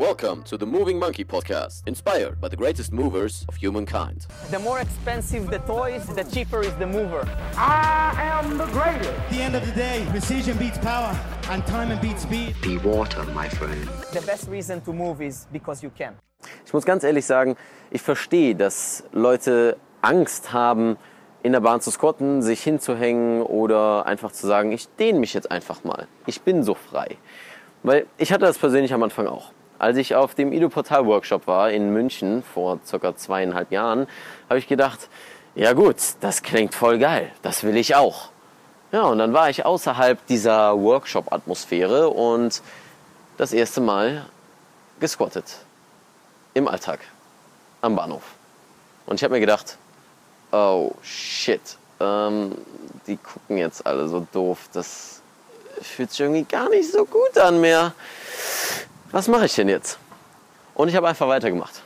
Welcome to the Moving Monkey podcast, inspired by the greatest movers of humankind. The more expensive the toys, the cheaper is the mover. I am the greatest. At the end of the day, precision beats power and time beats speed. Be water, my friend. The best reason to move is because you can. Ich muss ganz ehrlich sagen, ich verstehe, dass Leute Angst haben, in der Bahn zu squatten, sich hinzuhängen oder einfach zu sagen, ich dehne mich jetzt einfach mal. Ich bin so frei. Weil ich hatte das persönlich am Anfang auch. Als ich auf dem Ido Portal Workshop war in München vor circa zweieinhalb Jahren, habe ich gedacht, ja gut, das klingt voll geil, das will ich auch. Ja, und dann war ich außerhalb dieser Workshop-Atmosphäre und das erste Mal gesquattet. Im Alltag. Am Bahnhof. Und ich habe mir gedacht, oh shit, ähm, die gucken jetzt alle so doof, das fühlt sich irgendwie gar nicht so gut an mehr. Was mache ich denn jetzt? Und ich habe einfach weitergemacht.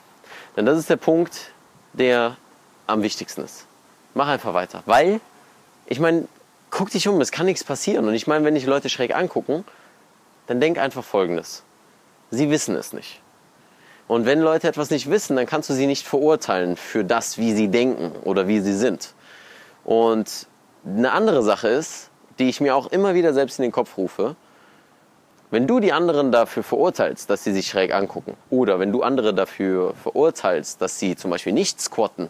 Denn das ist der Punkt, der am wichtigsten ist. Mach einfach weiter. Weil, ich meine, guck dich um, es kann nichts passieren. Und ich meine, wenn dich Leute schräg angucken, dann denk einfach folgendes. Sie wissen es nicht. Und wenn Leute etwas nicht wissen, dann kannst du sie nicht verurteilen für das, wie sie denken oder wie sie sind. Und eine andere Sache ist, die ich mir auch immer wieder selbst in den Kopf rufe, wenn du die anderen dafür verurteilst, dass sie sich schräg angucken, oder wenn du andere dafür verurteilst, dass sie zum Beispiel nicht squatten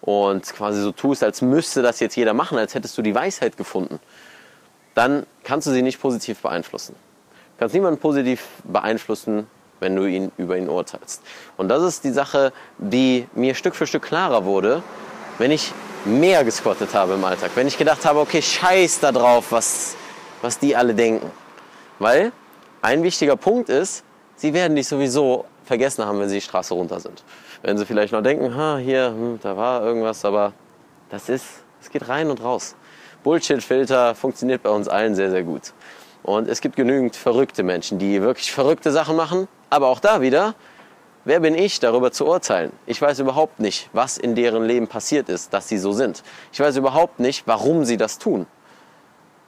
und quasi so tust, als müsste das jetzt jeder machen, als hättest du die Weisheit gefunden, dann kannst du sie nicht positiv beeinflussen. Du kannst niemanden positiv beeinflussen, wenn du ihn über ihn urteilst. Und das ist die Sache, die mir Stück für Stück klarer wurde, wenn ich mehr gesquattet habe im Alltag. Wenn ich gedacht habe, okay, scheiß da drauf, was, was die alle denken. Weil ein wichtiger Punkt ist, sie werden dich sowieso vergessen haben, wenn sie die Straße runter sind. Wenn sie vielleicht noch denken, ha, hier, hm, da war irgendwas, aber das ist, es geht rein und raus. Bullshit-Filter funktioniert bei uns allen sehr, sehr gut. Und es gibt genügend verrückte Menschen, die wirklich verrückte Sachen machen. Aber auch da wieder, wer bin ich, darüber zu urteilen? Ich weiß überhaupt nicht, was in deren Leben passiert ist, dass sie so sind. Ich weiß überhaupt nicht, warum sie das tun.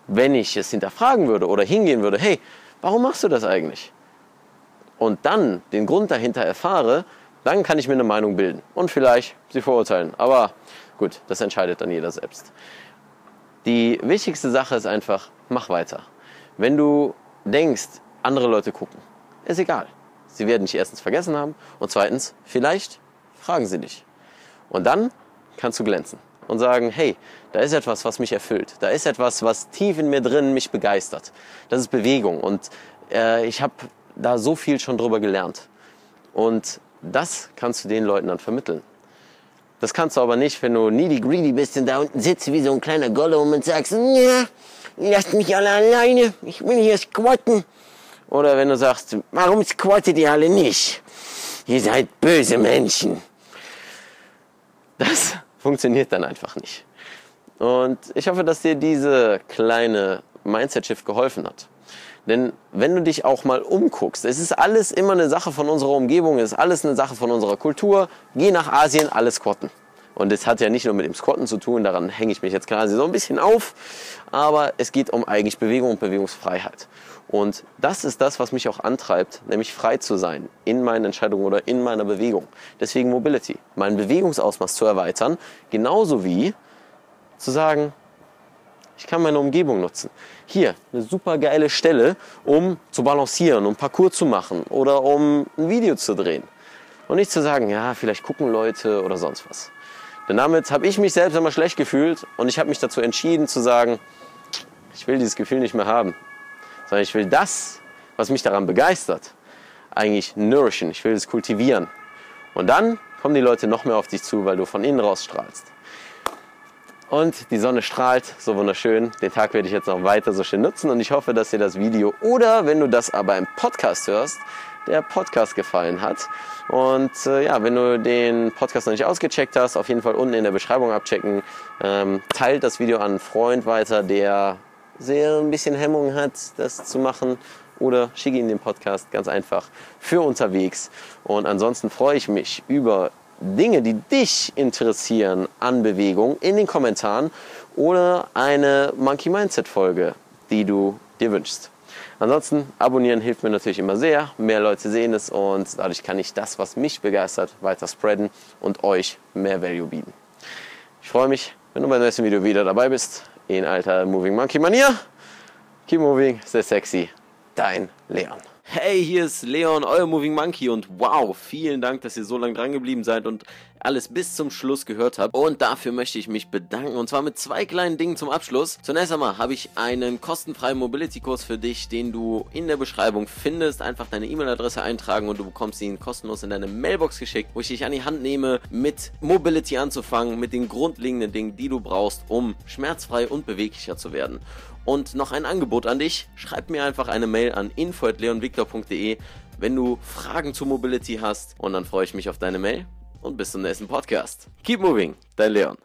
Wenn ich es hinterfragen würde oder hingehen würde, hey, warum machst du das eigentlich? Und dann den Grund dahinter erfahre, dann kann ich mir eine Meinung bilden und vielleicht sie verurteilen. Aber gut, das entscheidet dann jeder selbst. Die wichtigste Sache ist einfach, mach weiter. Wenn du denkst, andere Leute gucken, ist egal. Sie werden dich erstens vergessen haben und zweitens, vielleicht fragen sie dich. Und dann kannst du glänzen und sagen, hey, da ist etwas, was mich erfüllt. Da ist etwas, was tief in mir drin mich begeistert. Das ist Bewegung und äh, ich habe da so viel schon drüber gelernt. Und das kannst du den Leuten dann vermitteln. Das kannst du aber nicht, wenn du needy greedy bist und da unten sitzt wie so ein kleiner Gollum und sagst, ja, lasst mich alle alleine, ich will hier squatten. Oder wenn du sagst, warum squattet ihr alle nicht? Ihr seid böse Menschen. Das funktioniert dann einfach nicht. Und ich hoffe, dass dir diese kleine Mindset-Shift geholfen hat. Denn wenn du dich auch mal umguckst, es ist alles immer eine Sache von unserer Umgebung, es ist alles eine Sache von unserer Kultur. Geh nach Asien, alles squatten. Und es hat ja nicht nur mit dem Squatten zu tun, daran hänge ich mich jetzt quasi so ein bisschen auf, aber es geht um eigentlich Bewegung und Bewegungsfreiheit. Und das ist das, was mich auch antreibt, nämlich frei zu sein in meinen Entscheidungen oder in meiner Bewegung. Deswegen Mobility, mein Bewegungsausmaß zu erweitern, genauso wie zu sagen, ich kann meine Umgebung nutzen. Hier, eine super geile Stelle, um zu balancieren, um Parcours zu machen oder um ein Video zu drehen. Und nicht zu sagen, ja, vielleicht gucken Leute oder sonst was. Denn damit habe ich mich selbst immer schlecht gefühlt und ich habe mich dazu entschieden zu sagen, ich will dieses Gefühl nicht mehr haben, sondern ich will das, was mich daran begeistert, eigentlich nourishen, ich will es kultivieren. Und dann kommen die Leute noch mehr auf dich zu, weil du von innen raus strahlst. Und die Sonne strahlt so wunderschön. Den Tag werde ich jetzt noch weiter so schön nutzen und ich hoffe, dass dir das Video oder wenn du das aber im Podcast hörst, der Podcast gefallen hat. Und äh, ja, wenn du den Podcast noch nicht ausgecheckt hast, auf jeden Fall unten in der Beschreibung abchecken. Ähm, teilt das Video an einen Freund weiter, der sehr ein bisschen Hemmung hat, das zu machen. Oder schicke ihm den Podcast ganz einfach für unterwegs. Und ansonsten freue ich mich über Dinge, die dich interessieren an Bewegung in den Kommentaren oder eine Monkey Mindset Folge, die du dir wünschst. Ansonsten abonnieren hilft mir natürlich immer sehr. Mehr Leute sehen es und dadurch kann ich das, was mich begeistert, weiter spreaden und euch mehr Value bieten. Ich freue mich, wenn du beim nächsten Video wieder dabei bist. In alter Moving Monkey Manier. Keep moving, stay sexy. Dein Leon. Hey, hier ist Leon, euer Moving Monkey und wow, vielen Dank, dass ihr so lange dran geblieben seid und alles bis zum Schluss gehört habt. Und dafür möchte ich mich bedanken und zwar mit zwei kleinen Dingen zum Abschluss. Zunächst einmal habe ich einen kostenfreien Mobility-Kurs für dich, den du in der Beschreibung findest. Einfach deine E-Mail-Adresse eintragen und du bekommst ihn kostenlos in deine Mailbox geschickt, wo ich dich an die Hand nehme, mit Mobility anzufangen, mit den grundlegenden Dingen, die du brauchst, um schmerzfrei und beweglicher zu werden. Und noch ein Angebot an dich. Schreib mir einfach eine Mail an info.leonvictor.de, wenn du Fragen zu Mobility hast. Und dann freue ich mich auf deine Mail und bis zum nächsten Podcast. Keep moving, dein Leon.